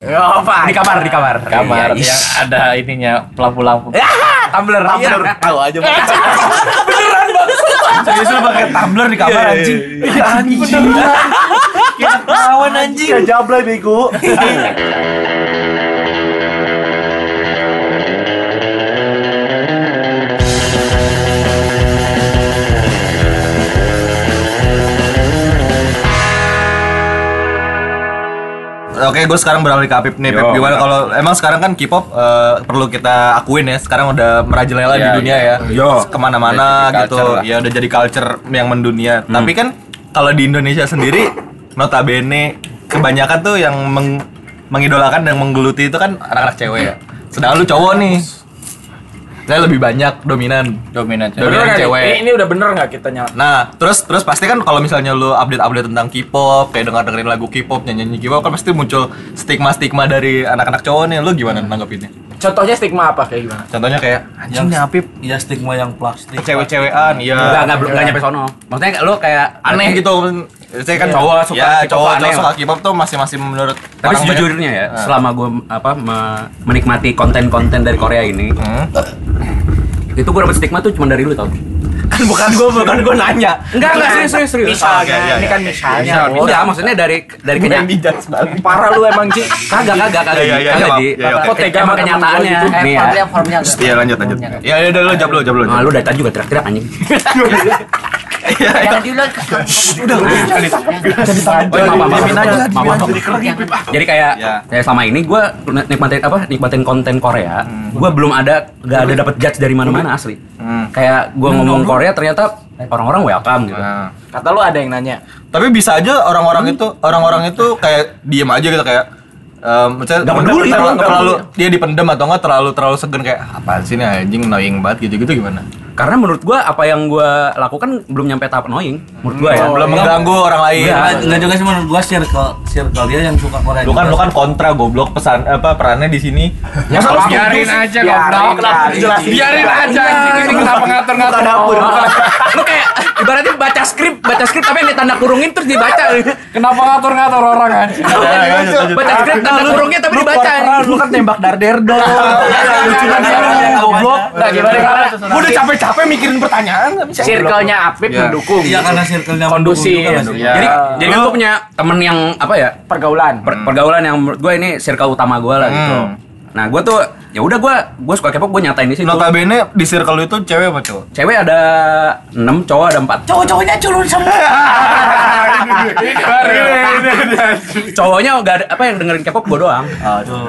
Oh, apa? Di kamar, di kamar. Kamar Iya, yang ada ininya lampu-lampu. Tumbler. Iya. Tahu aja. Beneran bang. Serius lu pakai tumbler di kamar anjing. Iya, anjing. Kita kawan anjing. Ya jablay bego. Oke, gue sekarang beralih ke Apip nih. Pip. Yo, Gimana mantap. kalau emang sekarang kan K-pop eh, perlu kita akuin ya. Sekarang udah merajalela di Iya, dunia iya. ya. Yo. Ke mana-mana gitu. lah. Ya udah jadi culture yang mendunia. Tapi kan kalau di Indonesia sendiri, notabene kebanyakan tuh yang meng- mengidolakan dan menggeluti itu kan anak-anak cewek ya. Sedangkan lu cowok nih. Saya lebih banyak dominan. Dominan Dominan cewek. Nih? cewek. Ini, ini udah bener nggak kita nyala? Nah, terus terus pasti kan kalau misalnya lu update-update tentang K-pop, kayak denger dengerin lagu K-pop, nyanyi K-pop kan pasti muncul stigma-stigma dari anak-anak cowok nih. Lu gimana nanggepinnya? Contohnya stigma apa kayak gimana? Contohnya kayak anjing nih Apip ya stigma yang plastik cewek-cewekan, iya. Enggak, enggak, belum enggak nyampe sono. Maksudnya lu kayak Aneh gitu. Saya kan Iya. cowok Suka ya, cowok aneh. cowok suka K-pop tuh masing-masing menurut tapi sejujurnya ya, banyak. selama gue apa me- menikmati konten-konten dari Korea ini, Hmm. Itu gue dapet stigma tuh cuma dari lu tau. Kan bukan gue bukan gue nanya. Enggak, enggak serius serius serius. Misalnya, Oke, iya, ini iya. kan misalnya. Enggak, bos. enggak, maksudnya dari dari kenyataan. Parah lu emang Ci. Kagak, kagak, kagak. Iya, iya, iya. Ji. Iya, iya, Kok tega Emang kenyataannya. gitu? Nih ya. formnya formnya agak. Iya lanjut lanjut. Agak. Ya udah lu jawab lu jawab lu. Lu dari tadi juga teriak-teriak anjing. Jangan Udah, udah. Jadi Oh. Jadi kayak Ya. kayak selama ini gue nikmatin apa nikmatin konten Korea, gue belum ada gak ada dapat judge dari mana-mana asli. Hmm. Kayak gue ngomong Korea ternyata orang-orang welcome gitu. Nah. Kata lu ada yang nanya. Tapi bisa aja orang-orang itu orang-orang itu kayak diem aja gitu kayak um, misalnya Nggak peduli, terlalu, terlalu dia dipendem atau enggak terlalu terlalu segen kayak apa sih nih anjing annoying banget gitu-gitu gimana? Karena menurut gue apa yang gue lakukan belum nyampe tahap annoying. Menurut gue ya. Oh, belum mengganggu orang lain. Enggak, enggak juga sih menurut gua circle circle dia yang suka Korea. Lu kan juga. lu kan kontra goblok pesan apa perannya di sini. Ya kalau biarin aja goblok. Jelasin. Biarin aja anjing ini kenapa ngatur-ngatur dapur. Lu kayak ibaratnya baca skrip, baca skrip tapi yang ditanda kurungin terus dibaca. Kenapa ngatur-ngatur orang anjing? baca skrip tanda kurungnya tapi dibaca. Lu kan tembak darder dong. Lucu banget goblok. Nah, gimana udah capek-capek mikirin pertanyaan nggak bisa. circle-nya Apip Ya. mendukung Iya karena circle-nya Kondusif. kan. Ya. Jadi jadi kan gue punya temen yang apa ya? pergaulan. per- pergaulan yang menurut gue ini circle utama gue lah gitu. Hmm. Nah gue tuh ya udah gue gue suka K-pop gue nyatain di situ. Notabene di circle lu itu cewek apa cowok? Cewek ada 6, cowok ada 4 Cowok-cowoknya culun semua. Cowoknya gak ada apa yang dengerin K-pop gue doang.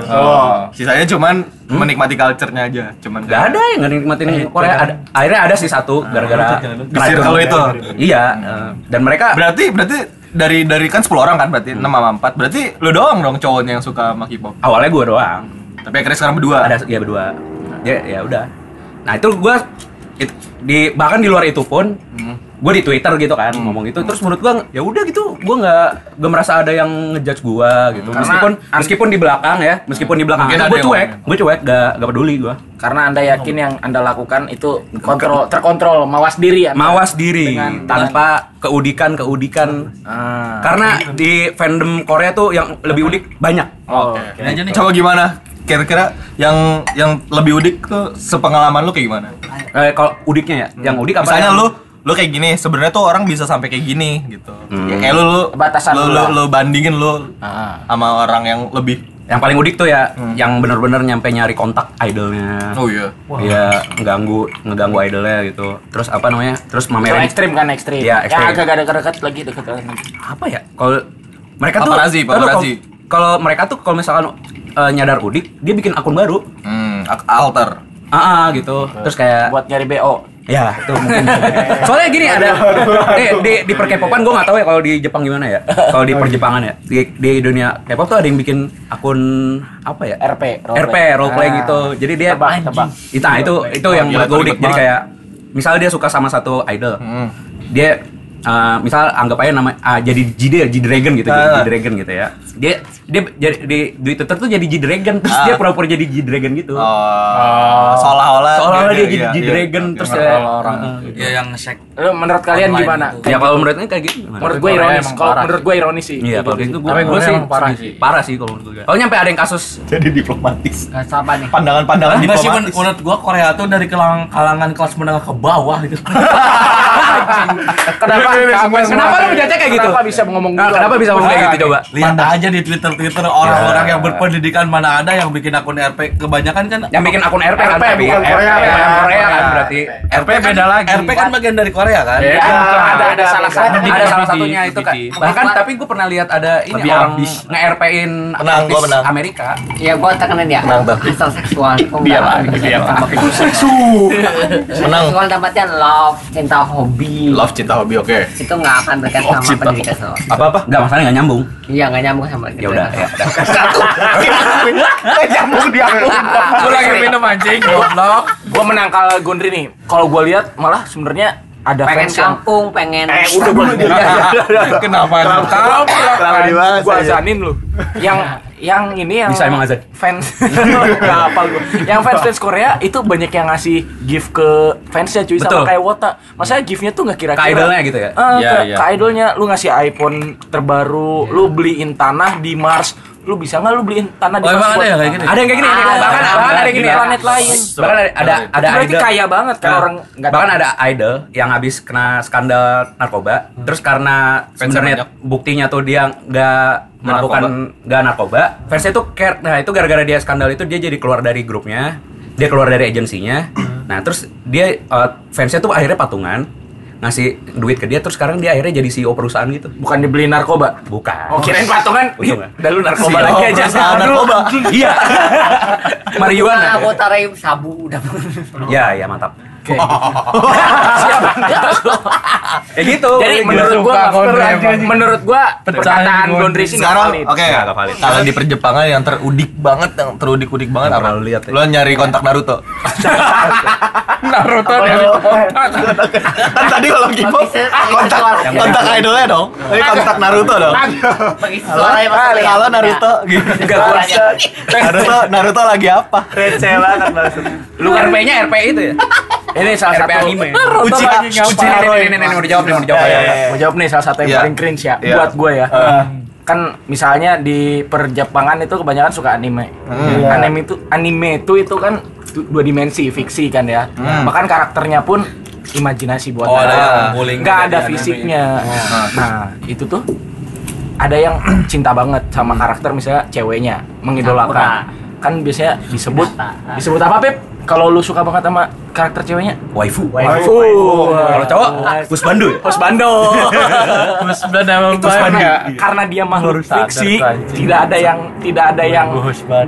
Oh. Sisanya cuman menikmati culture-nya aja. Cuman Gak ada yang nikmatin Korea. Ada, akhirnya ada sih satu gara-gara Di circle lu itu. Iya. eh, Dan mereka Berarti berarti dari dari kan 10 orang kan berarti 6 sama 4. Berarti lu doang dong cowoknya yang suka sama K-pop. awalnya gue doang. Tapi akhirnya sekarang berdua. Ada ya berdua. Ya ya udah. Nah itu gue di bahkan di luar itu pun gue di Twitter gitu kan ngomong itu terus menurut gue ya udah gitu gue nggak gue merasa ada yang ngejudge gue gitu Karena meskipun an- meskipun di belakang ya meskipun di belakang gue cuek gue cuek gak gak peduli gue Karena Anda yakin yang Anda lakukan itu kontrol terkontrol, mawas diri ya. mawas diri Dengan- tanpa keudikan keudikan Ah. karena di fandom Korea tuh yang lebih udik banyak Oke. Ini aja nih. Coba gimana? Kira-kira yang yang lebih udik tuh sepengalaman lu kayak gimana? eh, kalau udiknya ya yang udik apa Misalnya yang- lu lu kayak gini, sebenarnya tuh orang bisa sampai kayak gini gitu. Hmm. Ya kayak lu lu Batasan lu, lu lu, bandingin lu Ah. sama orang yang lebih yang paling udik tuh ya Hmm. yang bener-bener nyampe nyari kontak idolnya Oh iya. Iya, ngeganggu ngeganggu idolnya gitu. Terus apa namanya? Terus So, mamerin ekstrim kan ekstrim. Iya, ekstrim. Ya agak agak dekat lagi dekat lagi. apa ya? Kalau mereka tuh Paparazzi, Tahu nggak, paparazzi. Kalau- mereka tuh kalau misalkan eh, nyadar udik, dia bikin akun baru. Hmm, alter. Ah, ah, gitu. Terus kayak Buat nyari BO. ya itu mungkin. Soalnya gini ada di di, di perkepopan gue nggak tahu ya kalau di Jepang gimana ya. Kalau di perjepangan ya. Di, di dunia K-pop tuh ada yang bikin akun apa ya? RP, role RP play. role play Ah. gitu. Jadi dia Tebak, tebak. Itu nah, itu itu yang Gila, menurut gue udik. Jadi kayak misalnya dia suka sama satu idol. Hmm. Dia uh, misal anggap aja nama ah, jadi Jide G Dragon gitu, Ah. G Dragon gitu ya. Dia dia jadi di, di Twitter tuh jadi G-Dragon terus Ah. dia pura-pura jadi G-Dragon gitu. Oh, seolah-olah Seolah-olah dia jadi iya, G-Dragon iya. terus ya. kalau orang. Ya yang sek. Lu menurut kalian Online gimana? gitu. Ya kalau menurut ini kayak gitu. Menurut gue ironis. Kalau menurut gue ironis sih. Iya, kalau gitu gue gue sih parah sih. Parah sih kalau menurut gue. Kalau nyampe ada yang kasus Jadi diplomatis. Apa nih? Pandangan-pandangan Enggak sih men- diplomatis. menurut gua Korea tuh dari kalangan, kalangan kelas menengah ke bawah gitu. Kenapa? Kenapa lu menjajah kayak gitu? Kenapa bisa ngomong Nah, gitu? kenapa bisa ngomong kayak gitu coba? Lihat aja di Twitter-Twitter orang-orang yang berpendidikan mana ada yang bikin akun RP. Kebanyakan kan Yang bikin akun RP kan RP, bukan RP, Korea. yang Korea kan berarti. RP beda lagi. RP kan bagian dari Korea kan? Ya, ada ada salah satu. ada salah satunya itu kan. Bahkan tapi gue pernah lihat ada ini orang nge-RP-in artis. Amerika. Ya gua tekanan ya. Asal seksual. Dia lah, dia lah. Menang. Seksual dapatnya love, cinta hobi. Love cinta hobi oke. Itu nggak akan berkaitan Love, sama pendidikan lo. Apa-apa? Enggak masalah enggak nyambung. Iya nggak nyambung sama Ya udah, ya. Nyambung dia. Lu lagi minum anjing, goblok. Gue menangkal Gondri nih. Kalau gue lihat malah sebenarnya ada Pengen fans yang kampung, pengen. Eh udah gue Kenapa lu tahu? Kenapa dibahas Gue aja? azanin lu. Yang yang ini yang Bisa emang azan? fans Gak apa gue. Yang fans fans Korea itu banyak yang ngasih gift ke fansnya cuy Betul. sama kayak Wota. Maksudnya giftnya tuh nggak kira-kira. Ke idolnya gitu ya? Eh, Iya, ke, iya. ke idolnya lu ngasih iPhone terbaru, lu beliin tanah di Mars. Lu bisa nggak lu beliin tanah di Oh, Mars? emang ada buat- ya kayak gini? Ada yang kayak gini, Ah, bahkan bahkan ada yang gini. planet lain. Bahkan ada ada ada berarti idol. kaya banget kan Nah, orang nggak bahkan tahu. ada idol yang habis kena skandal narkoba, terus karena sebenarnya buktinya tuh dia nggak melakukan nggak narkoba, fansnya tuh care. Nah itu gara-gara dia skandal itu dia jadi keluar dari grupnya, dia keluar dari agensinya. Nah terus dia eh, fansnya tuh akhirnya patungan ngasih duit ke dia, terus sekarang dia akhirnya jadi CEO perusahaan gitu. Bukan dibeli narkoba. Bukan. Oh, kirain patungan. Patungan. Udah lu narkoba CEO lagi aja. Aduh, narkoba. Iya. Marijuana. Nah, gua taruh sabu udah. Ya, ya mantap. Oke. Siap. Kayak gitu. Jadi menurut gua menurut gua perkataan. Gondri sih nggak Sekarang valid. oke. Kalau di perjepangan yang terudik banget, yang terudik-udik banget apa? lu lihat ya? Lo nyari kontak Naruto. Naruto dari kan tadi kalau Gipo kontak kontak idolnya dong. Ini kontak Naruto dong. Ya. Halo Naruto. Enggak gua Naruto Naruto lagi apa? Lu RP-nya RP itu ya? ini salah satu anime. Uchiha Uchiha Roy. Mau dijawab nih, mau dijawab Ya, ya. ya, ya. Mau jawab nih salah satu yang Iya. paling cringe ya buat gue ya. Kan misalnya di perjepangan itu kebanyakan suka anime. Hmm. Anime itu anime itu itu kan du- dua dimensi fiksi kan ya. Bahkan karakternya pun imajinasi buat Oh, ada nggak ada fisiknya. Nah, itu tuh ada yang cinta banget sama karakter misalnya ceweknya mengidolakan. Kan biasanya disebut disebut apa Pep? Kalau lu suka banget sama karakter ceweknya? Waifu. Waifu. Kalau cowok, Pusbandu ya? Pos Bando. Terus udah nama itu karena, karena dia makhluk fiksi. tidak ada yang tidak ada yang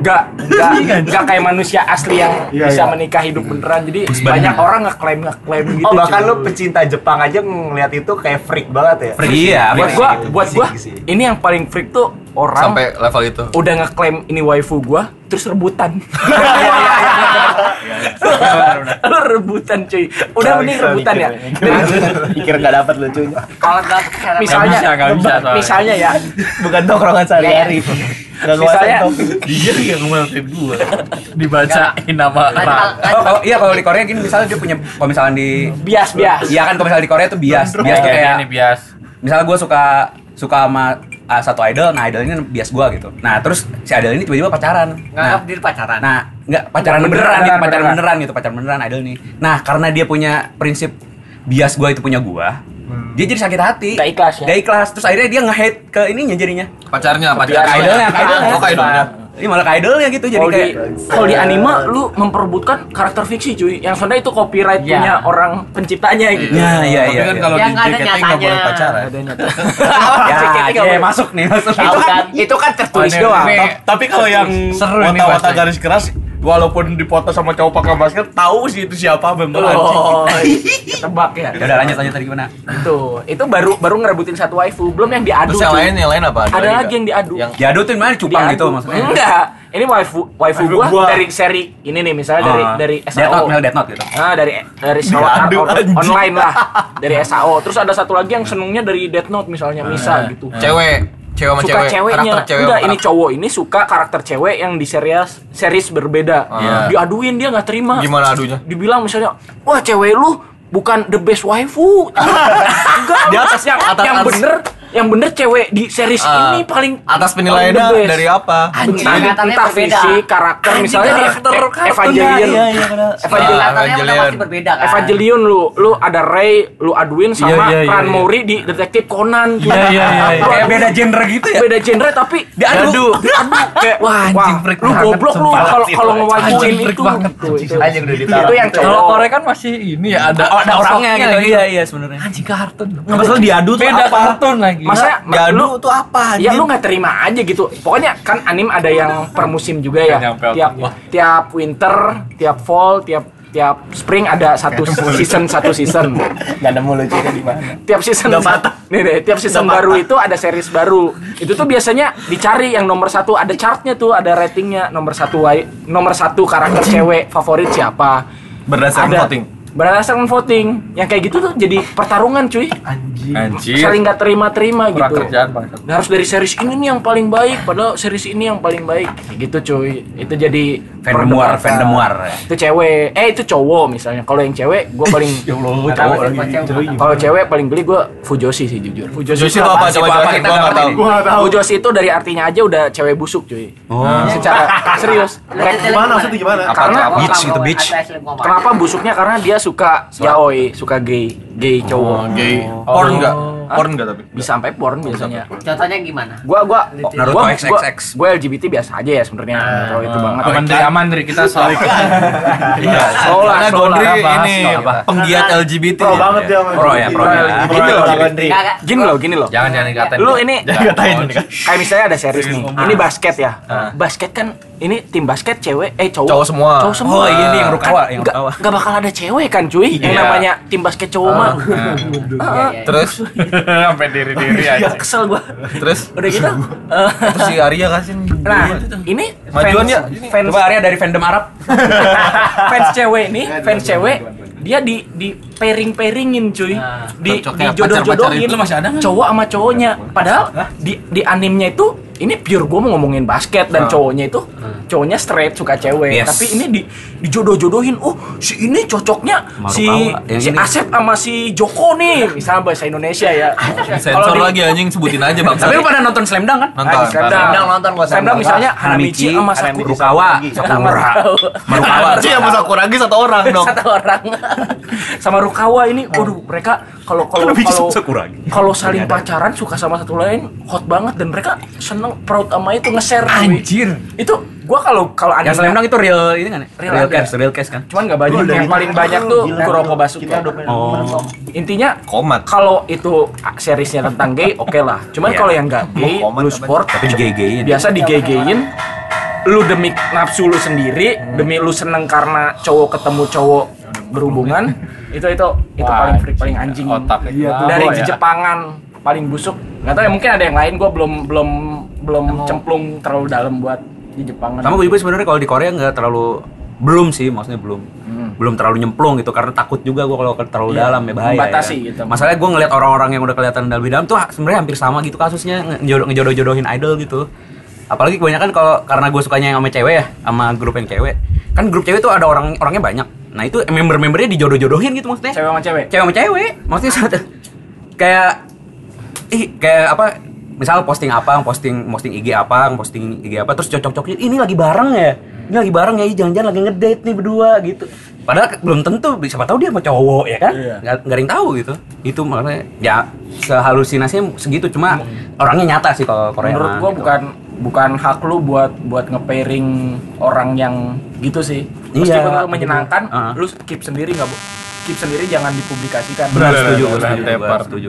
nggak nggak nggak kayak manusia asli yang bisa menikah hidup beneran. Jadi banyak orang ngeklaim ngeklaim gitu Oh bahkan lu pecinta Jepang aja ngeliat itu kayak freak banget ya? Iya, buat iya, gua gitu. buat gua ini yang paling freak tuh orang Sampai level itu. udah ngeklaim ini waifu gua terus rebutan lu rebutan cuy udah mending rebutan ya Pikir gak dapet lucunya. Kalau dapat misalnya nggak misalnya ya Bukan tongkrongan sehari-hari. Gak Misalnya-. Dia yang ngelakuin gua. dibacain nama. Oh, kalau iya kalau di Korea gini misalnya dia punya kalau misalnya di bias bias Iya kan kalau misalnya di Korea tuh bias. Bias tuh Kayak bias. misalnya gue suka suka sama uh, satu idol, nah idol ini bias gue gitu. Nah terus si idol ini tiba-tiba pacaran. Nah, nganggap diri pacaran. nah nggak pacaran Beneran, beneran, gitu, beneran, pacaran beneran. beneran gitu, pacaran beneran idol nih. Nah karena dia punya prinsip bias gue itu punya gue, dia jadi sakit hati. Nggak ikhlas ya? Nggak ikhlas. Terus akhirnya dia nge-hate ke ininya jadinya. Pacarnya, Ke pacarnya. idolnya, ke idolnya. Oh, ke idolnya. Ini malah ke idolnya gitu jadi Kalau di kayak kalau di anime lu memperebutkan karakter fiksi cuy. Yang sebenarnya itu copyright Iya. punya orang penciptanya gitu. Ya, iya, Tapi iya. kan iya. kalau Yang di ada JKT nggak boleh nyatanya. pacaran. Adanya. ya, ya, masuk nih, masuk. itu kan itu kan tertulis doang. Tapi kalau yang Seru ini wata-wata garis keras walaupun dipoto sama cowok pakai masker tahu sih itu siapa anjing. Oh, ketebak ya. Ya udah lanjut lanjut tadi gimana? Itu itu baru baru ngerebutin satu waifu, belum yang diadu. Terus yang lain, yang lain apa? Ada lagi lagi yang diadu. Yang Diadu tuh mana cupang Diadu. gitu maksudnya. Enggak. Ini waifu waifu gua, gua. dari seri ini nih misalnya dari Ah. dari Death Note, SAO. Death Note gitu. Ah dari dari sekolah Diadu, on- anjing. online lah dari SAO. Terus ada satu lagi yang senengnya dari Death Note misalnya Misa gitu. cewek. Cewek sama suka cewek, ceweknya. karakter cewek Enggak, ini cowok ini suka karakter cewek yang di series series berbeda. Iya. Diaduin dia nggak terima. Gimana adunya? Dibilang misalnya, "Wah, cewek lu bukan the best waifu." Enggak, Di atas yang, atas yang atas- bener yang bener cewek di series Ah, ini paling atas paling penilaiannya the best. dari apa? Anjing, entah, entah berbeda. fisik, karakter misalnya di karakter, karakter. Evangelion. Iya, iya. Evangelion. Ah, Evangelion. pasti berbeda kan. Evangelion lu, lu ada Ray, lu aduin sama Iya, iya, iya, Ran iya. Mori di detektif Conan. Iya, iya, iya, iya. Kayak beda genre gitu ya. beda genre tapi Diadu. diadu kayak Wah, anjing, freak lu goblok lu kalau kalau ngewajibin itu banget. Tuh, itu. Anjing udah ditaruh. itu yang gitu. cowok Kalau Korea kan masih ini ya ada ada orangnya sosoknya gitu. Iya, iya sebenarnya. Anjing kartun. Nggak masalah diadu tuh Beda apa? kartun lagi. Masa Diadu lu tuh apa? ya lu nggak terima aja gitu. Pokoknya kan anim ada yang per musim juga ya. Nggak tiap tiap winter tiap fall tiap tiap spring ada satu season satu season. Gak nemu lucunya di mana. tiap season nih deh, tiap season baru itu ada series baru. Itu tuh biasanya dicari yang nomor satu. Ada chartnya tuh ada ratingnya. Nomor satu nomor satu karakter cewek favorit siapa? Berdasarkan ada voting. Berdasarkan voting yang kayak gitu tuh jadi pertarungan cuy Anjir. saling nggak terima-terima gitu kerjaan banget. Nah, harus dari series ini nih yang paling baik padahal series ini yang paling baik Kayak gitu cuy itu jadi Fandom war, fandom war. itu cewek eh itu cowok misalnya kalau yang cewek gue paling Ya Allah, cowok lagi. kalau cewek paling geli gue Fujoshi sih jujur Fujoshi, Joshi itu apa? Coba apa? Kita gua nggak tahu. Gua nggak tahu. Fujoshi itu dari artinya aja udah cewek busuk cuy Oh. secara serius Gimana maksudnya gimana? Karena beach gitu, beach. kenapa busuknya karena dia suka yaoi suka gay gay cowok Gay. Porn enggak? Porn enggak tapi? bisa sampai porn biasanya. Contohnya gimana? gua gua Naruto gua, XXX. gua, gua LGBT biasa aja ya sebenarnya. Nggak terlalu itu banget. Aman dari aman dari kita soal iya. Karena slow lah Gondri ini penggiat LGBT. Pro banget dia. Pro ya, pro ya. Gini loh, gini loh gini loh. Jangan jangan dikatain. lu ini kayak misalnya ada series nih. Ini basket ya. Basket kan ini tim basket cewek eh cowok. Cowok semua. cowok semua. Oh, iya nih yang Rukawa, Kan yang nggak- Rukawa. nggak bakal ada cewek kan cuy. Yang Iya. namanya tim basket cowok mah. Iya, iya. Terus sampai diri-diri aja. kesel gua terus udah gitu eh, terus si Arya kasih nah ini Majuan fans- ya? fans Coba Arya dari fandom Arab. fans cewek nih, fans cewek dia di di pairing pairingin cuy, di cocoknya di jodoh jodohin pacar-pacar itu masih ada nggak? cowok sama cowoknya. Padahal di di animnya itu ini pure gue mau ngomongin basket dan cowoknya itu cowoknya straight suka cewek, Yes. tapi ini di dijodoh jodohin. Oh si ini cocoknya si. Yang si ini. Asep sama si Joko nih, misalnya bahasa Indonesia ya. sensor di- lagi anjing sebutin aja bang. Tapi lu pada nonton Slam Dunk kan? nonton. Ah, Slam Dunk. Nonton gua, Slam Dunk misalnya Hanamichi sama Sakura. Rukawa, Sakura. Marukawa. Sih sama Sakuragi satu orang dong. satu orang sama Rukawa ini waduh mereka kalau kalau kalau kalau saling pacaran suka sama satu lain hot banget dan mereka seneng proud sama itu nge-share. Anjir. itu gua kalau kalau Yang Slam Dunk itu real ini kan? ya? Real Real case, real case kan? cuman nggak banyak yang paling banyak tuh Kuroko Basuke Oh. intinya Komat. kalau itu seriesnya tentang gay oke lah cuman Iya. kalau yang nggak gay lu sport Tapi digay-gayin. biasa digay-gayin lu demi nafsu lu sendiri demi lu seneng karena cowok ketemu cowok berhubungan itu itu itu Wah, paling freak paling anjing Otak. dari Iya. Jepangan paling busuk nggak tahu ya mungkin ada yang lain gue belum belum belum cemplung terlalu dalam buat di Jepangan Sama gue juga sebenarnya kalau di Korea nggak terlalu belum sih, maksudnya belum belum terlalu nyemplung gitu karena takut juga gue kalau terlalu Hmm. Iya, dalam ya bahaya. membatasi ya. gitu. Masalahnya gue ngeliat orang-orang yang udah kelihatan lebih dalam tuh sebenarnya hampir sama gitu kasusnya ngejodoh ngejodoh-jodohin idol gitu. Apalagi kebanyakan kalau karena gue sukanya yang sama cewek ya, sama grup yang cewek. Kan grup cewek tuh ada orang orangnya banyak. Nah itu member-membernya dijodoh-jodohin gitu maksudnya. cewek sama cewek Cewek sama cewek, maksudnya satu kayak ih kayak apa misal posting apa posting posting IG apa posting IG apa terus cocok-cocokin ini lagi bareng ya ini lagi bareng ya jangan-jangan lagi ngedate nih berdua gitu padahal belum tentu siapa tahu dia sama cowok ya kan Iya. nggak nggak ada yang tahu gitu itu makanya ya sehalusinasinya segitu cuma orangnya nyata sih kalau Korea menurut gua gitu. bukan bukan hak lu buat buat nge-pairing orang yang gitu sih Iya, meskipun itu betul. menyenangkan Heeh. lu keep sendiri nggak bu keep sendiri jangan dipublikasikan benar Benar, setuju benar, gua setuju benar, gua tepar. setuju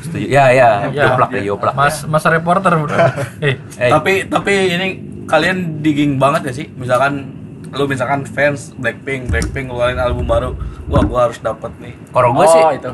setuju ya ya Ya. yoplak ya yoplak Mas Mas reporter. Eh, Tapi tapi ini kalian digging banget ya sih? Misalkan lu misalkan fans Blackpink, Blackpink ngeluarin album baru, wah gua harus dapat nih. kalau gue oh sih itu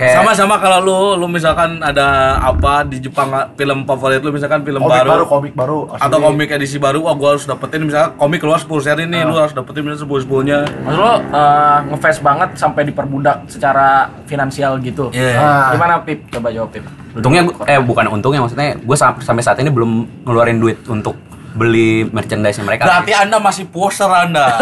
kayak Sama-sama kalau lu lu misalkan ada apa di Jepang film favorit lu misalkan film Komik baru, baru, komik baru. asli. atau komik edisi baru, wah gua harus dapetin misalkan komik keluar 10 seri nih, lu harus dapetin misalnya 10 10-nya. Maksud lo eh, ngefans banget sampai diperbudak secara finansial gitu. Iya. Ah. Gimana Pip? Coba jawab Pip. untungnya eh bukan untungnya maksudnya gue sampai saat ini belum ngeluarin duit untuk beli merchandise mereka. Berarti Anda masih poster Anda.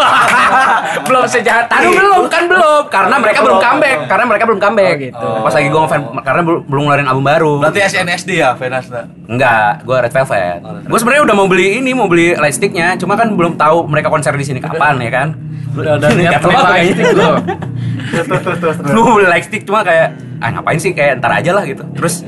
belum sejahat. Aduh belum. Kan belum. Karena mereka belum comeback. Karena mereka belum comeback Oh, gitu. pas lagi gue ngefans karena belum ngeluarin album baru. Berarti SNSD ya, Venasda. enggak gue Red Velvet. Gue sebenarnya udah mau beli ini mau beli lightsticknya. Cuma kan belum tahu mereka konser di sini kapan ya kan? Udah ada niat banget lightstick kayaknya. lu. Beli lightstick cuma kayak ah ngapain sih? Kayak ntar aja lah gitu. Terus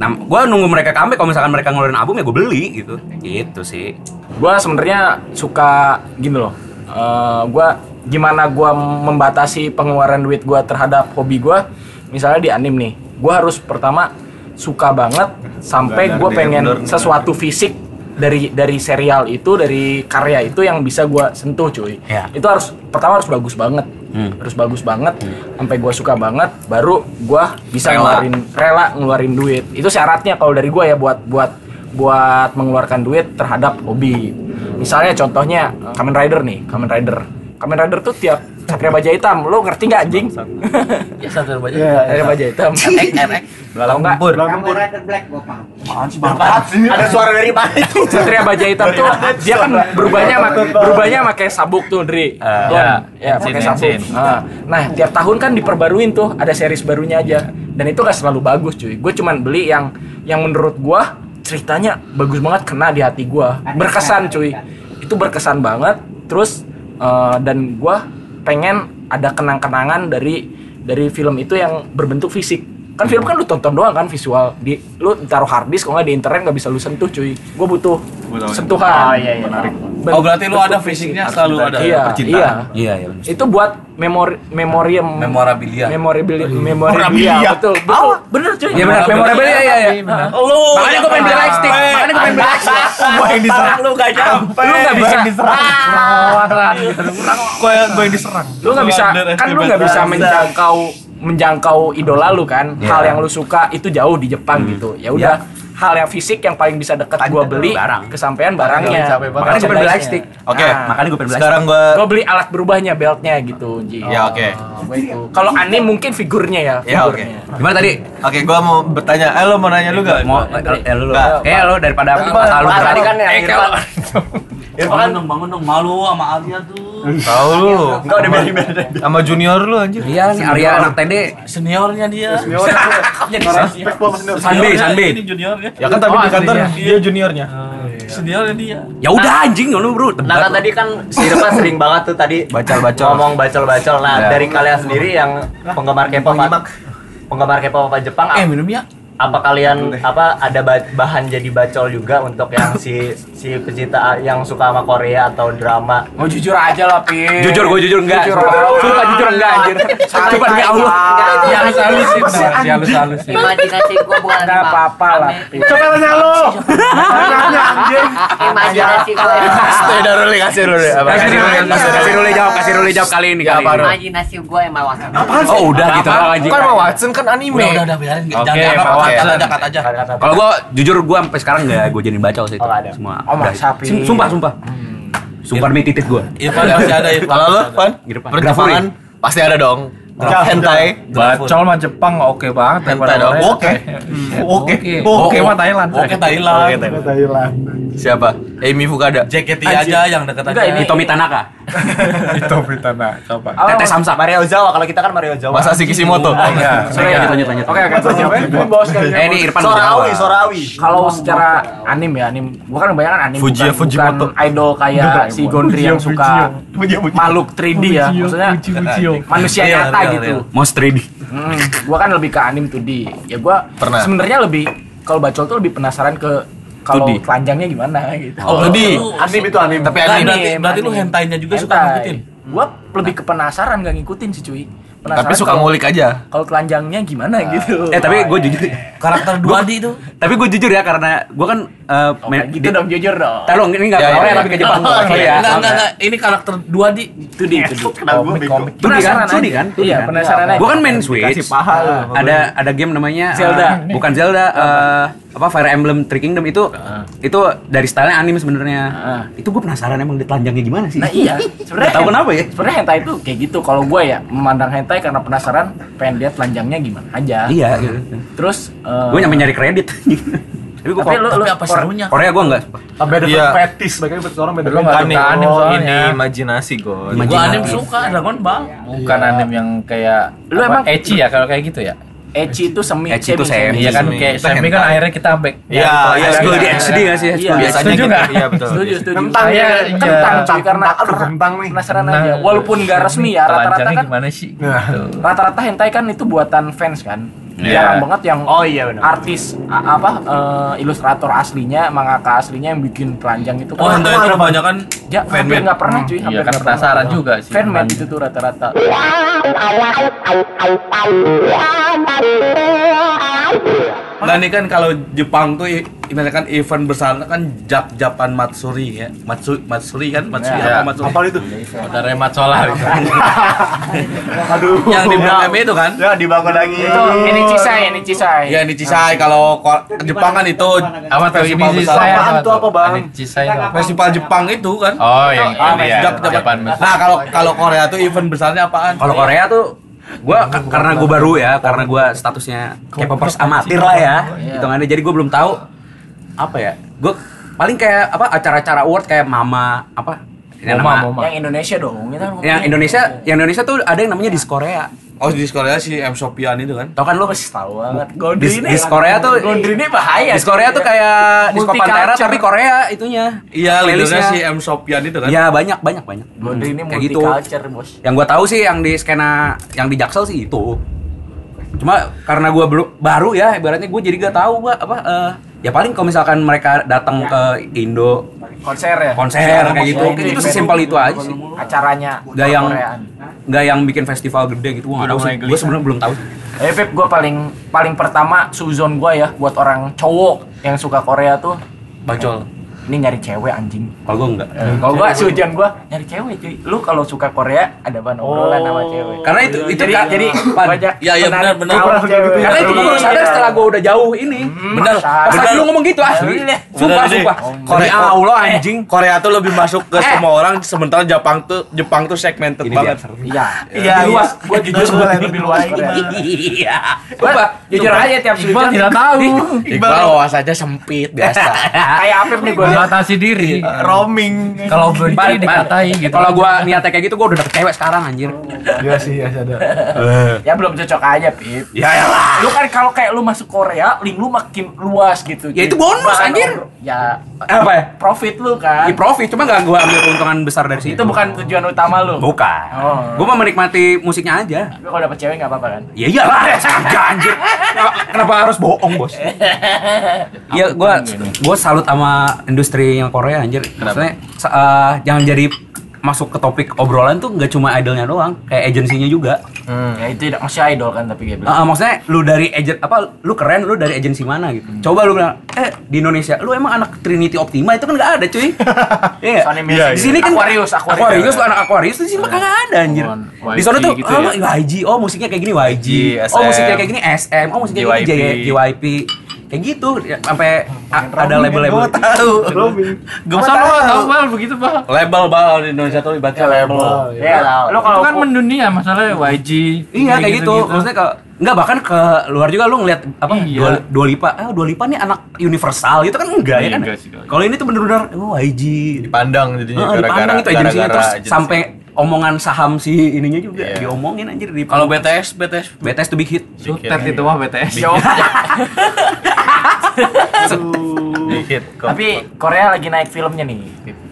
nah gue nunggu mereka comeback kalau misalkan mereka ngeluarin album ya gue beli gitu gitu sih Gua sebenarnya suka gini loh. Eh, gua gimana gua membatasi pengeluaran duit gua terhadap hobi gua. Misalnya di anim nih, gua harus pertama suka banget sampai gue pengen sesuatu fisik dari dari serial itu dari karya itu yang bisa gua sentuh cuy Ya. itu harus pertama harus bagus banget Hmm. harus bagus banget sampai gua suka banget baru gua bisa Rela. ngeluarin rela ngeluarin duit itu syaratnya kalau dari gua ya buat buat buat mengeluarkan duit terhadap hobi misalnya contohnya Kamen Rider nih Kamen Rider Kamen Rider tuh tiap Satria Baja Hitam lo ngerti nggak anjing Ya sadar baca. Iya, Satria Baja Hitam kalau nggak Kamu Rider Black gua paham. Ada suara dari mana itu? Satria Baja Hitam tuh dia kan berubahnya berubahnya pakai sabuk tuh Dri. Tuh, ya. ya, pakai sabuk. bensin. Nah, tiap tahun kan diperbaruin tuh ada series barunya aja. Dan itu gak selalu bagus cuy. Gue cuman beli yang yang menurut gua ceritanya bagus banget kena di hati gua. Berkesan cuy. Itu berkesan banget. Terus eh, dan gua pengen ada kenang-kenangan dari dari film itu yang berbentuk fisik. Kan film kan lu tonton doang kan visual. Di lu taruh hard disk kalau nggak di internet nggak bisa lu sentuh cuy. Gue butuh sentuhan. Oh iya iya. Ben- Oh berarti lu ada fisiknya fisik. selalu ada iya percintaan. iya. Iya iya bener. itu buat memori memorium Memorabilia. memorabilia memorabilia betul betul. Bener cuy. Iya benar, memorable ya iya iya. lu Makanya gue pengen beli lightstick, makanya gue pengen beli lightstick. Gua yang diserang. lu gak nyampe. lu nggak bisa Gue gue yang diserang. lu nggak bisa kan lu nggak bisa menjangkau menjangkau idola lu kan. Iya. hal yang lu suka itu jauh di Jepang gitu. Ya udah hal yang fisik yang paling bisa deket gua beli barang. kesampaian barangnya Makanya gue beli lightstick. Oke, Makanya gue beli Sekarang gue gue beli alat berubahnya beltnya gitu Ji. Ya oke. kalau anime mungkin figurnya ya Ya, oke. figurnya. Gimana tadi? Oke, gue mau bertanya. Eh lo mau nanya lu gak? Mau eh lu lu. Eh lu daripada masa lu Tadi kan yang Eh, Irfan. Bangun dong, bangun dong, malu sama Alia tuh. Tahu lu. Enggak udah biarin biarin. Sama junior lu anjir. Iya nih Arya anak TD. Seniornya dia. Respect gua sama senior. Sanbe, Sanbe. Ini juniornya. Ya kan tapi di kantor dia juniornya. Seniornya dia. Ya udah anjing lu bro. Nah kan tadi kan si Irfan sering banget tuh tadi Bacol-bacol. ngomong bacol-bacol. Nah Ya. dari kalian sendiri yang penggemar K-pop penggemar K-pop apa Jepang Eh minum ya. apa kalian apa ada ba- bahan jadi bacol juga untuk yang si si pecinta yang suka sama Korea atau drama mau jujur aja lah pi Jujur gue jujur enggak. Jujur. Sumpah Sumpah jujur enggak anjir. Sumpah demi Allah. Ya halus halusin, si halus halusin. imajinasi gua bukan nggak apa-apa lah Pi. Coba tanya lu. Tanya anjing. imajinasi gua Udah Ruli kasih Ruli. Apa? Kasih Ruli, kasih Ruli jawab, kasih Ruli jawab kali ini kali ini. imajinasi gua emang wasan Oh udah gitu anjing. Kan mau Watson kan anime. Udah udah biarin. Oke, Jangan Pak jangan Watson. aja. Kalau gue jujur gue sampai sekarang nggak gue jadi baca sih itu Oh, semua. Oh, Udah. masa, Pi? Sum- Sumpah sumpah. Sumpah demi titit gue. Irfan masih ada Irfan. Kalau lu, Pan? Perjepangan pasti ada dong. Hentai. Bacol mah Jepang oke banget Hentai dong. Oke. Oke. Oke mah Thailand. Oke Thailand. Thailand. Siapa? Amy Fukada. JKT aja yang deket Enggak, aja. ini- Hitomi Tanaka. Itu Britana, coba. Tete Samsak. Mario Ozawa kalau kita kan Mario Ozawa Masashi Kishimoto. Iya. Sorry, lanjut lanjut lanjut. oke oke Eh ini Irfan. Sorawi Sorawi kalau secara anim ya anim gua kan kebanyakan anim Fujia, bukan, Fujimoto. bukan idol kayak si Gondri yang suka makhluk 3D ya maksudnya manusia nyata gitu. Monster 3D. Hmm, gua kan lebih ke anim 2D ya gua sebenarnya lebih kalau bacol tuh lebih penasaran ke kalau 2D. telanjangnya gimana gitu Oh, jadi Anim itu anim. tapi Anim, berarti berarti lu hentainya juga suka Hentai. ngikutin. Gua lebih ke penasaran gak ngikutin sih cuy penasaran Tapi suka ngulik aja. Kalau telanjangnya gimana gitu. Eh tapi gue jujur. Karakter 2D itu. Tapi gue jujur ya karena gue kan uh, Oh, kayak gitu dong jujur dong. Tahu ini nggak Ya, ya, Korea ya. tapi ke Jepang. Oh, iya. ya. Enggak, enggak, enggak. Ini karakter 2D. Itu di itu di. Komik, komik. Studi kan? Penasaran aja. kan? Iya, penasaran aja. Gue kan main Switch. Ada ada game namanya Zelda. bukan Zelda, uh, apa Fire Emblem Three Kingdom itu itu dari stylenya anime sebenarnya. Ah. Itu gue penasaran emang dia telanjangnya gimana sih? Nah iya, sebenarnya Tahu kenapa ya? Sebenarnya hentai itu kayak gitu. Kalau gue ya memandang hentai karena penasaran, pengen lihat telanjangnya gimana aja. Iya. gitu. Terus eh, Gue nyampe nyari kredit. tapi gue Tapi lu, lu Tapi apa serunya? Korea gue enggak. Tapi ada Iya. fetis, beda orang beda. Beda. suka anime Oh, soalnya. ini imajinasi gue. Gua anime suka Dragon Ball. Bukan anime yang kayak Lu emang- ecchi ya kalau kayak gitu ya. Ecchi itu semi Ecchi itu semi. Iya kan Semi. kayak semi kan akhirnya kita back. Iya, iya. School iya. di HD nggak sih? Iya. Biasanya. Setuju gitu. Iya, betul. Setuju, setuju. Kentang Saya- ya. iya. Kentang cuy karena Aduh, karena kentang nih. penasaran aja. Walaupun nggak resmi ya, rata-rata kan gimana sih? Rata-rata hentai kan itu buatan fans kan. Iya. Jarang banget yang Oh iya benar. artis a- apa eh, ilustrator aslinya, mangaka aslinya yang bikin telanjang itu. Oh, hentai itu kebanyakan Ya, hampir fanmade. nggak pernah cuy, Iya, kan pernah. penasaran juga sih. Fanmade itu tuh rata-rata. Nah ini kan kalau Jepang tuh misalkan event besar kan Jap Japan Matsuri ya. Matsu Matsuri kan Matsuri Ya. apa Matsuri? Apa itu? Ada remat solar itu. Aduh. Yang di M itu kan? Ya dibangun lagi. itu ini cisai, ini cisai. Ya ini Cisai kalau Jepang kan itu Apa tuh ini saya Apaan tuh, apa, Bang? Ini Cisai itu apa? Festival Jepang itu kan. Oh, yang Ah, ini ya. Jap- Jap- Japan Nah kalau kalau Korea tuh event besarnya apaan? Kalau Korea tuh gua ka- karena gue baru ya, karena gua statusnya K-popers amatir lah ya, hitungannya. Jadi gue belum tahu apa ya. Gue paling kayak apa acara-acara award kayak Mama apa? Ini Moma, nama- Moma. Yang Indonesia dong, kita Yang Indonesia, yang Indonesia tuh ada yang namanya Dis Korea. Oh di Korea si M Sopian itu kan. Tau kan lu? tahu banget. Ini Dis Korea tuh Gondri ini bahaya. Dis Korea tuh kayak Disco Pantera tapi Korea itunya. Iya, leadernya si M Sopian itu kan. Iya banyak banyak banyak. Gondri ini Kayak gitu. Bos. Yang gua tahu sih yang di skena yang di Jaksel sih itu. Cuma karena gua belum baru ya, ibaratnya gua jadi gak tahu gua apa eh, ya paling kalau misalkan mereka datang ke Indo Konser ya. konser kayak gitu, Ya, itu sesimpel itu aja sih. Acaranya Gak yang Koreaan. nggak yang bikin festival gede gitu, gua nggak tahu sih. Gua sebenarnya belum tahu. Eh Pip, gue paling paling pertama suzon gue ya buat orang cowok yang suka Korea tuh Bacol. Ini nyari cewek anjing. Kalau gua enggak. Kalau gue suzon gue nyari cewek cuy. Lu kalau suka Korea ada bahan obrolan sama cewek. Karena itu itu jadi Kak, jadi banyak Iya, iya, menarik benar, benar. gitu ya. Karena itu gua baru sadar setelah gua udah jauh ini. Bener. Pas Bener. lu ngomong gitu asli. Bener. Sumpah, sumpah. Korea Allah anjing. Korea tuh lebih masuk ke Eh. semua orang sementara Jepang tuh Jepang tuh segmented banget. Iya. Iya, Lebih luas. Gue jujur gue lebih luas. Iya. Gua jujur aja tiap Iqbal suzon tidak tahu. Iqbal wawasannya sempit biasa. kayak Apip nih gue Membatasi diri. Roaming. Kalau Pan, Pan. dikatai gitu. Kalau gua niatnya kayak gitu gua udah dapet cewek sekarang anjir. Iya sih, iya sih ada. Ya belum cocok aja Pip. Ya elah. Lu kan kalau kayak lu masuk Korea, link lu makin luas gitu. Ya itu bonus, anjir. Ya Apa ya? profit lu kan. Di profit cuma gak gua ambil keuntungan besar dari situ. itu bukan tujuan utama lu. bukan. Oh. Gua mau menikmati musiknya aja. Tapi kalau dapet cewek nggak apa-apa kan? Ya iyalah, sengaja anjir. Kenapa harus bohong, Bos? Iya, gua gua salut sama industri yang Korea anjir. Maksudnya eh, jangan jadi masuk ke topik obrolan tuh nggak cuma idolnya doang, kayak agensinya juga. Ya itu tidak masih idol kan tapi kayak Eh, bilang. eh, maksudnya lu dari agent apa lu keren lu dari agensi mana gitu. Coba lu bilang, "Eh, di Indonesia lu emang anak Trinity Optima itu kan nggak ada, cuy." Iya. Sony nggak? Music. Di sini kan Aquarius, Aquarius. Aquarius lu anak Aquarius di sini mah kagak ada anjir. Oh, Di sana tuh YG gitu oh, ya. YG, oh musiknya kayak gini YG. SM. Oh musiknya kayak gini SM, oh musiknya kayak gini JYP. Kayak gitu ya, sampai a- ada label-label. tahu. Masa lu nggak tahu bal begitu bal? Label bal di Indonesia tuh ibaratnya label. Ya, lu Itu kalau kan mendunia masalahnya YG. Iya kayak gitu. Maksudnya ke enggak bahkan ke luar juga lu ngeliat apa Iya. Dua, Dua Lipa. Ah, Dua Lipa nih anak universal gitu kan enggak ya Iya, kan? Kalau ini tuh bener-bener oh YG. Dipandang jadinya gara-gara dipandang itu agensinya terus agensi. sampai omongan saham si ininya juga Iya. diomongin anjir di Kalau BTS, BTS BTS tuh big hit. Sutet itu mah BTS. Dikit. Tapi Korea lagi naik filmnya nih.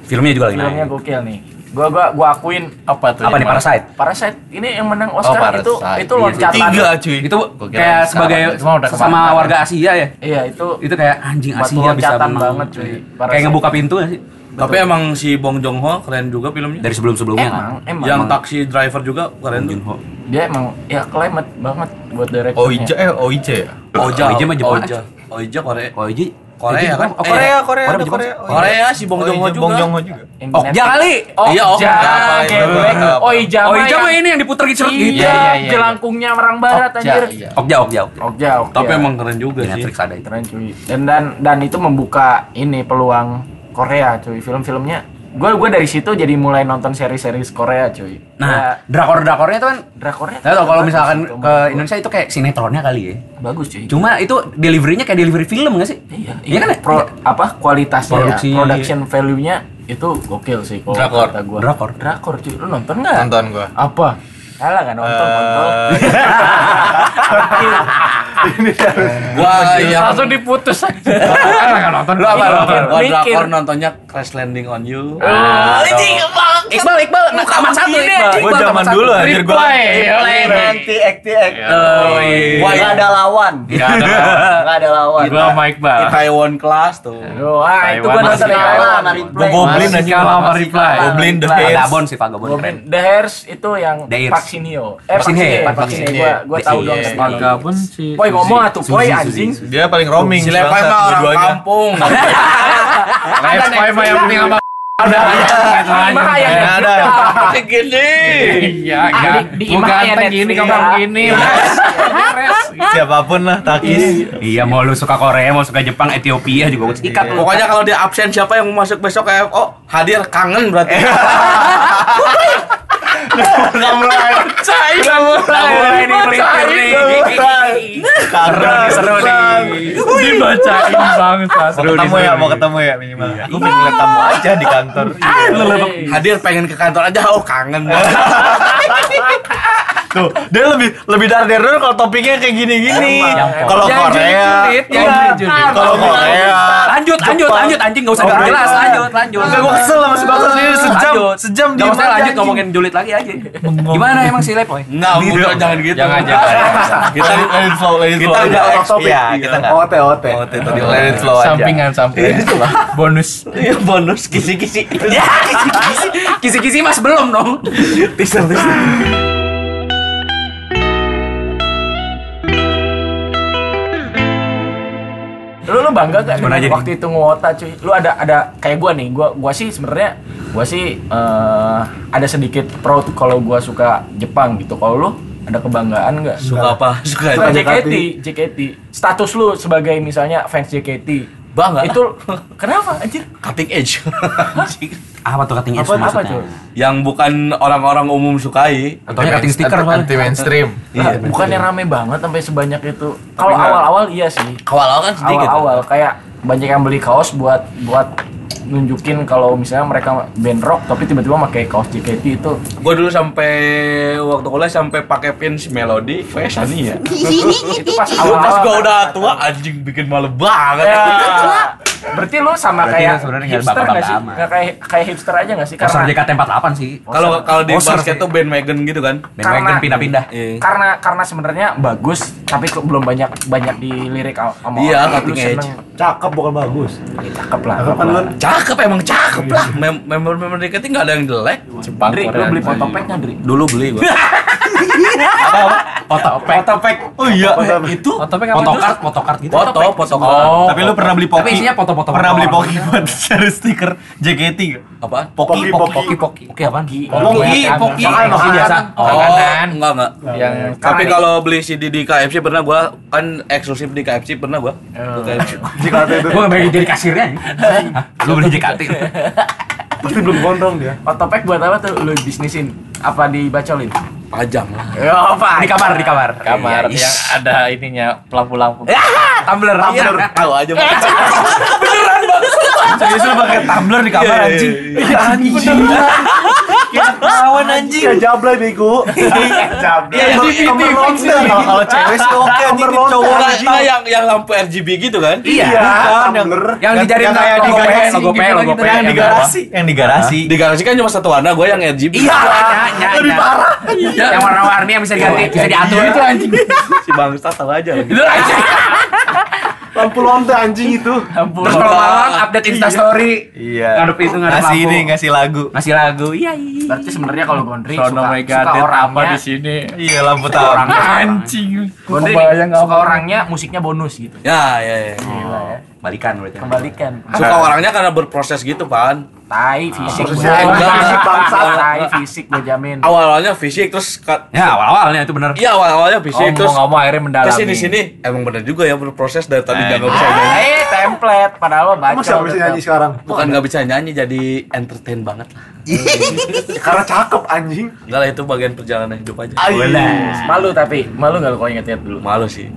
Filmnya juga lagi Filmnya naik. gokil nih. Gua gua gua akuin apa tuh? Apa nih Parasite? Parasite ini yang menang Oscar itu Parasite. itu Iya, loncatan. Tiga cuy. Itu kayak sebagai kemarin. warga Asia ya. Iya, itu Itu kayak anjing Asia bisa loncatan menang. banget, cuy. Parasite. Kayak ngebuka pintu gak sih? Tapi emang si Bong Joon Ho keren juga filmnya. Dari sebelum-sebelumnya kan. emang emang Yang taksi driver juga keren Bong. Ho. dia emang ya climate banget buat directornya Oija eh Oija ya? Oja, Oija mah Jepang. Oja, Oja Korea. Oh, Iji. Korea kan? Oh, Eh, Korea, Korea, Korea, ada Korea. Korea. Korea si Bong Joon Ho juga. Bong Joon Ho juga. Oh, ya kali. Oh, Iya, oh, ja, apa kayak itu? gue. Apa? Oh, Ija Oh, mah ini yang diputer gitu. Iya, iya, iya. jelangkungnya merang barat Okja, anjir. iya. Okja, Okja, Okja. Okja, Okja. Tapi emang keren juga sih. Netflix ada itu. keren cuy. Dan dan dan itu membuka ini peluang Korea cuy. Film-filmnya gue gue dari situ jadi mulai nonton seri-seri Korea cuy. Nah, drakor-drakornya tuh kan drakornya. Tau kalau misalkan gitu. ke Indonesia itu kayak sinetronnya kali ya. bagus cuy. Cuma itu deliverynya kayak delivery film gak sih? Iya, Iya kan ya? Pro, apa kualitasnya, Produksinya, ya, production value-nya itu gokil sih kalau Drakor. kata gua. Drakor. Drakor cuy. Lu nonton nggak? Nonton gua. Apa? Salah nggak nonton, kontol. Gua yang Langsung diputus aja. Enggak nonton. Lu apa nonton? Gua drakor nontonnya Crash Landing on You. Ah, Iqbal, Iqbal, nah, amat satu Iqbal. Gua Iqbal, zaman dulu anjir gua. Nanti akti akti. Oh, iya. Wah, nggak ada lawan. Enggak ada. Nggak ada lawan. Gua sama Iqbal. Taiwan Class tuh. Oh, ah, itu gua Taiwan nonton kalah sama replay. Gua Goblin anjing. kalah sama reply. Goblin The Hairs. Gabon sih. Goblin keren. The Hairs itu yang Hyo. Eh, Hye. Hye. Gua gua tahu dong. setengah. Vagabond si Boy ngomong atuh, boy anjing. Dia paling roaming. Si Lepai mah orang kampung. Lepai mah yang penting gitu aja. yang Nah, ada. Gini. Iya, Ah, Gua imah ya gini, Netflix. kamu gini. Beres. Siapa pun lah, takis. Iya, mau lu suka Korea, mau suka Jepang, Ethiopia juga ikat. Pokoknya kalau dia absen siapa yang mau masuk besok ke FO hadir kangen berarti. Enggak mulai percaya. Udah mulai nih melipir nih. Seru seru nih. Dibacain bangsat. Mau ketemu ya, mau ketemu ya minimal. Aku pengen kamu aja di kantor. Hadir pengen ke kantor aja oh kangen. Tuh, dia lebih lebih dar dar dulu kalau topiknya kayak gini-gini. Kalau Yang Korea, Iya. kalau Korea, Lanjut, lanjut, lanjut anjing enggak usah Oh, jelas, iya. lanjut, lanjut. Enggak, gua kesel sama si ini sejam, Lanjut. sejam Enggak usah aja, lanjut ngomongin julid lagi aja. Gimana emang si Lepoy? Enggak, udah jangan gitu. Jangan, jangan. Kita it flow, it flow kita aja. udah off topic. Iya, kita enggak. OT OT. Oh, tadi it flow aja. Sampingan, sampingan. Bonus. Iya bonus kisi-kisi. Ya, kisi-kisi. Kisi-kisi mas belum dong. Teaser teaser. Lu lu bangga gak Gimana dengan jadi? waktu itu ngewota cuy? Lu ada ada kayak gua nih, gua gua sih sebenarnya gua sih eh, ada sedikit proud kalau gua suka Jepang gitu. Kalau lu ada kebanggaan nggak? Suka apa? Suka. JKT, JKT. Status lu sebagai misalnya fans JKT. Bangga. Itu kenapa anjir? Cutting edge. Apa tuh cutting edge Apa apa cuy? yang bukan orang-orang umum sukai. Contohnya cutting sticker malah. Anti mainstream. Nah, bukannya rame banget sampai sebanyak itu. Kalau awal-awal iya sih. Awal-awal kan sedikit. Awal-awal kayak banyak yang beli kaos buat buat nunjukin kalau misalnya mereka band rock tapi tiba-tiba pakai kaos JKT itu Gue dulu sampai waktu kuliah sampai pakai pins melodi fashion ya. itu pas Pas awal-awal gue udah tua anjing bikin malu banget. ya, berarti lu sama Berarti kayak sebenarnya nggak hipster nggak sih nggak kayak kayak hipster aja nggak sih karena JKT48 sih. Kalau kalau di basket sih. tuh bandwagon gitu kan. Bandwagon Karena- pindah-pindah. Iya. karena karena sebenarnya bagus tapi kok belum banyak banyak dilirik sama Iya, cutting edge. seneng. Cakep bukan bagus. Ya, cakep lah Cakep kan cakep emang cakep lah. Mem- Member-member DKT nggak ada yang jelek. Jepang, Dri, Korea. beli fotopacknya Dri Dulu beli gue. Otopek. Otopek. Oh iya. itu Otopek apa? Photocard, photocard gitu. foto foto Oh. Tapi lu pernah beli Poki? Tapi isinya foto-foto Pernah beli orang. Poki buat share stiker JKT gak? apa? Poki, Poki, Poki. Oke apaan? Poki, Poki. kan. Poki biasa. Oh, Makanan. enggak enggak. Yang Tapi kalau beli CD di KFC pernah gua kan eksklusif di KFC pernah gua. Ke KFC. Gua bagi jadi kasirnya? Lu beli JKT. pasti belum gondrong dia. fotopack buat apa tuh lu bisnisin apa dibacolin Pajang lah. ya apa Di kamar, di kamar. kamar Iya, yang ada ininya lampu-lampu. Tumbler. Iya. Tahu aja Bang. Serius lu pakai tumbler di kamar anjing. Iya anjing. Kita kawan anjing. Ya jablay bego. Jablay. Iya, iya, iya, ronde. Kalau cewek sih oke anjing cowok anjing. nah, yang yang lampu RGB gitu kan? Iya. Bukan, yang yang kayak di garasi logo P, logo. P. Yang di garasi, yang di garasi. Di garasi kan cuma satu warna, gua yang RGB. Iya, nya, nya. Yang warna-warni yang bisa diganti, bisa diatur. Itu anjing. si bangsat tahu aja lagi. Itu aja. Lampu lonte anjing itu. Terus kalau malam update Insta story. Iya. Ngadep itu ngadep Ngasih lampu. ini, ngasih lagu. Ngasih lagu. Iya, iya. Berarti sebenarnya kalau Gondri Sono suka, suka apa orangnya di sini? Iya, lampu tahu. Anjing. Gondri suka orangnya musiknya bonus gitu. Ya, ya, ya. Balikan berarti. Kembalikan. Suka orangnya karena berproses gitu, Pan. Tai fisik Terus gua. enggak. Fisik bangsat. Tai fisik gue jamin. Awal-awalnya fisik terus ka- Ya, awal-awalnya itu benar. Iya awal-awalnya fisik terus Ngomong-ngomong akhirnya mendalami. ke sini sini emang bener juga ya berproses dari tadi Eh, nggak bisa nyanyi Eh, template padahal lo baca. Siapa bisa nyanyi sekarang? bukan nggak bisa nyanyi jadi entertain banget lah Karena cakep anjing. enggak lah itu bagian perjalanan hidup aja Malu tapi, malu nggak lo kalau inget-inget dulu? malu sih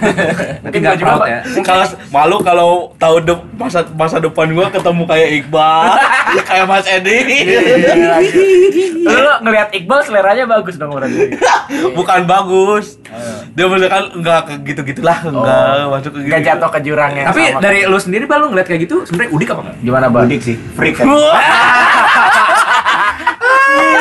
Mungkin nggak juga, proud Pak. ya. kalau malu kalau tahu de- masa masa depan gua ketemu kayak Iqbal kayak Mas Edi Lu ngelihat Iqbal seleranya bagus dong berarti. bukan bagus dia misalkan enggak ke gitu gitulah enggak masuk ke gitu Gak jatuh ke jurang yang Tapi sama. dari lu sendiri Bal lu ngeliat kayak gitu sebenarnya udik apa enggak? gimana bang? Udik sih, freak kan.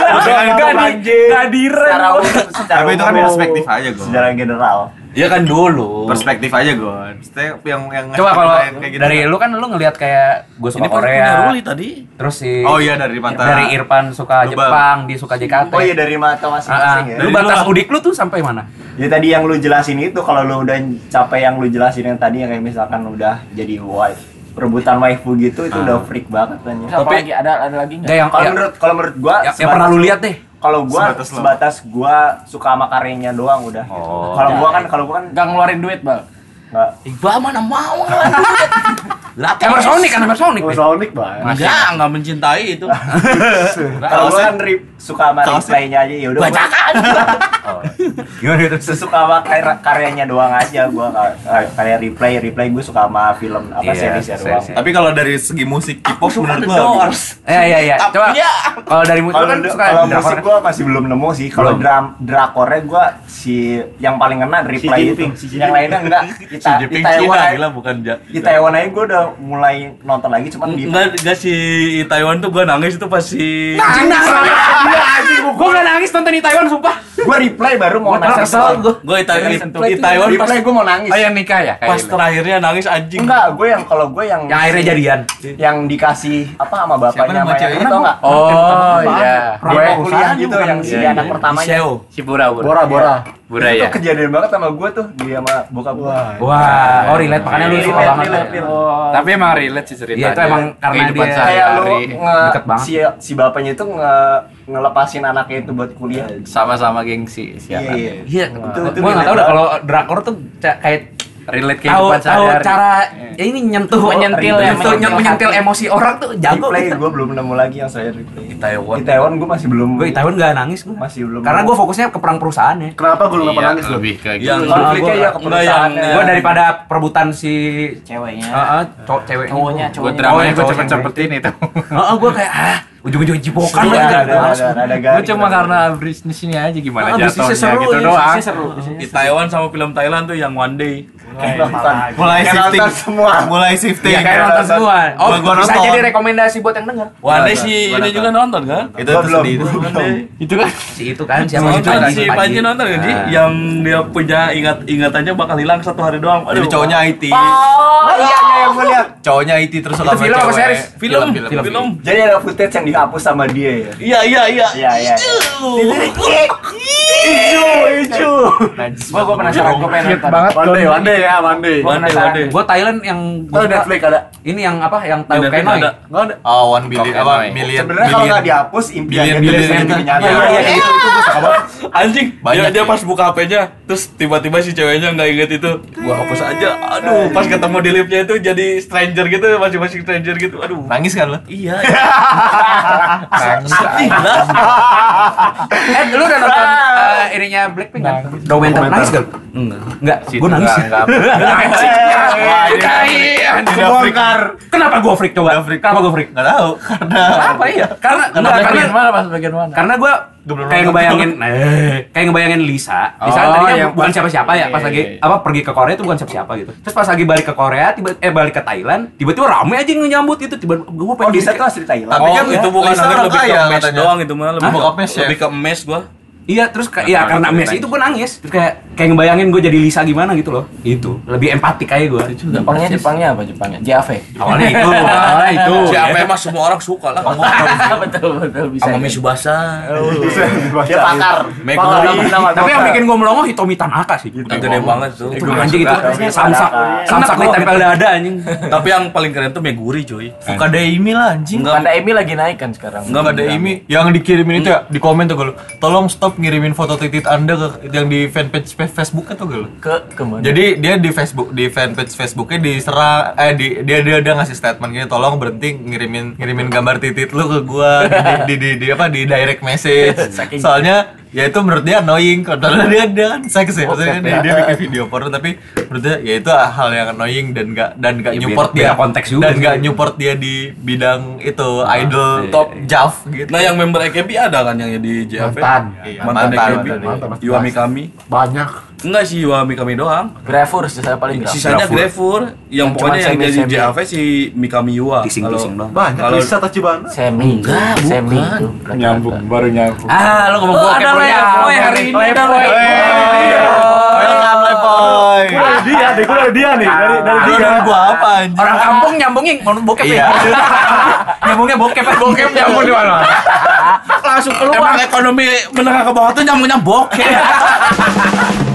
Gak di, gak direm. Secara umum, secara Tapi itu kan perspektif aja, Go. Secara general. ya kan dulu Perspektif aja, Gon. Maksudnya yang yang Coba kalau gitu. dari lu kan lu ngeliat kayak gue suka ini kan Korea. Ruli tadi Terus si Oh iya dari mata. dari Irfan suka. Jepang, dia suka JKT. Oh iya dari mata Ah, ah. masing-masing ya. Lu batas udik lu tuh sampai mana? Ya tadi yang lu jelasin itu kalau lu udah capek yang lu jelasin yang tadi yang kayak misalkan udah jadi wife perebutan waifu gitu itu udah freak banget kan ya. Apa Tapi- lagi ada ada lagi nggak? Enggak yang Kalau yang, menurut kalau menurut gua yang, yang pernah lu lihat deh. kalau gua Sebatas gua suka sama karyanya doang udah. Oh. Kalau gua kan kalau gua kan Gak ngeluarin duit bal. Enggak Iqbal mana mau Emersonic kan Emersonic Oh, deh. Sonic banget. enggak enggak mencintai itu kalau gua kan rip, suka sama replaynya aja ya udah bacakan Gimana itu? suka sama kar- karyanya doang aja gua Ka- kayak replay replay gua suka sama film apa Iya, seriesnya doang. series. Tapi kalau dari segi musik K-pop menurut gua Iya iya iya. Coba ya. kalau dari musik kan suka kalau drakor. musik gua masih belum nemu sih. Kalau dram drakornya gua si yang paling kena replay itu. yang lainnya enggak. Kita si di Taiwan Cina gila bukan ja- di Taiwan aja gua udah mulai nonton lagi cuman di Enggak, enggak si Taiwan tuh gua nangis itu pas si Gue gak nangis nonton di Taiwan sumpah. Gua replay baru mau nangis. kesel sentuh. di Taiwan pas Replay gua mau nangis. Oh yang nikah ya? pas terakhirnya nangis anjing. Enggak, gue yang kalau gue yang Yang akhirnya jadian. yang dikasih apa sama bapaknya sama yang itu enggak? Oh iya. Gue kuliah gitu yang si Iya, anak iya. pertamanya. Si Bura Bura. Bora, Bora. Bura Itu ya. kejadian banget sama gue tuh dia sama bokap gue. Wah, oh relate makanya lu suka banget. relate, relate. Tapi emang relate sih ceritanya. Iya, itu emang karena Kehidupan dia- kayak lu nge, Deket banget. si si bapaknya itu nge, ngelepasin anaknya itu buat kuliah. sama-sama gengsi siapa? Iya, iya. Iya, Itu- itu gue nggak tahu dah banget. kalau drakor tuh kayak Relate kehidupan tahu sehari-hari. cara ya ini nyentuh Menyentil ya, nyentuh, menyentil emosi orang tuh jago. Replay gue belum nemu lagi yang saya replay. Di Taiwan. Di Taiwan gue masih belum. Gue di Taiwan gak nangis gue. Masih belum. Karena gue fokusnya ke perang perusahaan ya. Kenapa gue nggak Iya, pernah nangis lebih ke Yang gitu. konfliknya gua- ya ke. Gue daripada perebutan si Ceweknya. Heeh, cowok cewek Cowoknya, Gue cowoknya. dramanya gue cowok yang cepet-cepetin itu. Heeh, gue kayak ah ujung-ujung cipokan lagi. ada, ada, ada, ada Gue garing. cuma karena bisnisnya aja gimana Ah, bisnisnya jatuhnya seru, gitu iya, doang. Seru. Di Taiwan sama film Thailand tuh yang One Day. Mulai Kayak shifting semua. mulai shifting Iya kayak nonton semua. Oh, Gua- gua bisa nonton. jadi rekomendasi buat yang denger. One Day si ini juga nonton kan? itu itu. Itu kan Si itu kan siapa Nonton Panji, si Panji nonton kan Ji? Ah. Yang dia punya ingat ingatannya bakal hilang satu hari doang. jadi cowoknya IT Oh iya iya yang gue lihat. cowoknya IT terus Itu sama film apa cewek. series? Film, film, film. Jadi ada footage yang dihapus sama dia ya. Iya, iya, iya. Iya iya. Hijau hijau. Gua gua penasaran, gua pengen nonton. banget. One day, one day ya, one day. One Day, One Day. Gue Thailand yang Oh, gua suka- Netflix ada. ini yang apa yang tahu Netflix kayak ada. Oh one billion apa million Sebenarnya kalau nggak dihapus impiannya Billion, dia billion, sendiri billion. nyata. Iya, iya, iya. Anjing, Banyak dia, dia pas buka HP-nya, terus tiba-tiba si ceweknya nggak inget itu. Gua hapus aja. Aduh, pas ketemu di liftnya itu jadi stranger gitu, masing-masing stranger gitu. Aduh. nangis kan lo Iya. Nangis. Eh, lu udah nonton ininya Blackpink kan? Dokumenter nangis gak? Enggak. Enggak, gue nangis. Enggak, Anjing. Kebongkar. Kenapa gue freak coba? Kenapa gue freak? nggak tahu karena Apa iya? Karena karena bagian mana pas bagian mana? karena gue kayak ngebayangin eh, kayak ngebayangin Lisa Lisa Oh, tadinya yang bukan pas- siapa-siapa ya pas iya, lagi iya. apa pergi ke Korea itu bukan siapa-siapa gitu terus pas lagi balik ke Korea tiba eh balik ke Thailand tiba-tiba rame aja yang nyambut itu tiba gue Oh pengen bisa kayak- tuh asli Thailand. Tapi oh, kan itu bukan Lisa lebih ke mes doang itu mah lebih? Bokap mes ya? lebih ke mes gua. Iya, terus kayak iya Kenapa karena Messi itu gue nangis. Terus kayak kayak ngebayangin gue jadi Lisa gimana gitu loh. Itu lebih empatik aja gue. Jepangnya Jepangnya apa Jepangnya? JAV. Awalnya itu, awalnya itu. Siapa emang semua orang suka lah. betul betul bisa. Sama jadi. Mitsubasa. Dia pakar. Meguri. Tapi yang bikin gue melongo Hitomi Tanaka sih. Itu gede banget tuh. Itu anjing itu samsak, samsak ditempel dada anjing. Tapi yang paling keren tuh Meguri cuy. Fukadeimi lah anjing. Emi lagi naik kan sekarang. Enggak, Fukadeimi yang dikirimin itu ya di komen tuh gue tolong stop ngirimin foto titit anda ke yang di fanpage Facebook atau gue ke ke mana? Jadi dia di Facebook di fanpage Facebooknya diserang eh di, dia dia dia ngasih statement gini tolong berhenti ngirimin ngirimin gambar titit lu ke gua di, di, di, di apa di direct message. Soalnya ya itu menurut dia annoying karena dia dia kan seks ya maksudnya kan dia, dia bikin video porno tapi menurut dia ya itu hal yang annoying dan gak dan gak Ya, nyupport dia konteks juga dan gak nyupport dia di bidang itu idol top jav gitu. Nah yang member AKB ada kan yang di JAV? Mantan. Iya, Mantan mantan, AKB. mantan, mantan. Iwami kami. Banyak. Enggak sih Iwami kami doang. Gravur saya paling. Sisanya Grefur. Yang Yang pokoknya yang jadi. JAV si Mikami Yuwa. Tising-tising doang. Banyak. Kalau- Lisa Tachibana. Semi. Enggak, Semi. Nyambung, baru nyambung. Ah, lo ngomong bokep ada lo ya. Lepoy Boy, hari ini. Welcome Lepoy. Dari dia dari dia nih, dari dari dia. dan gua apa anjing? Orang kampung nyambungin mau bokep ya. Iya. Nyambungnya bokep ya. Bokep nyambung di mana? Langsung keluar. Emang ekonomi menengah ke bawah tuh nyambungnya bokeh.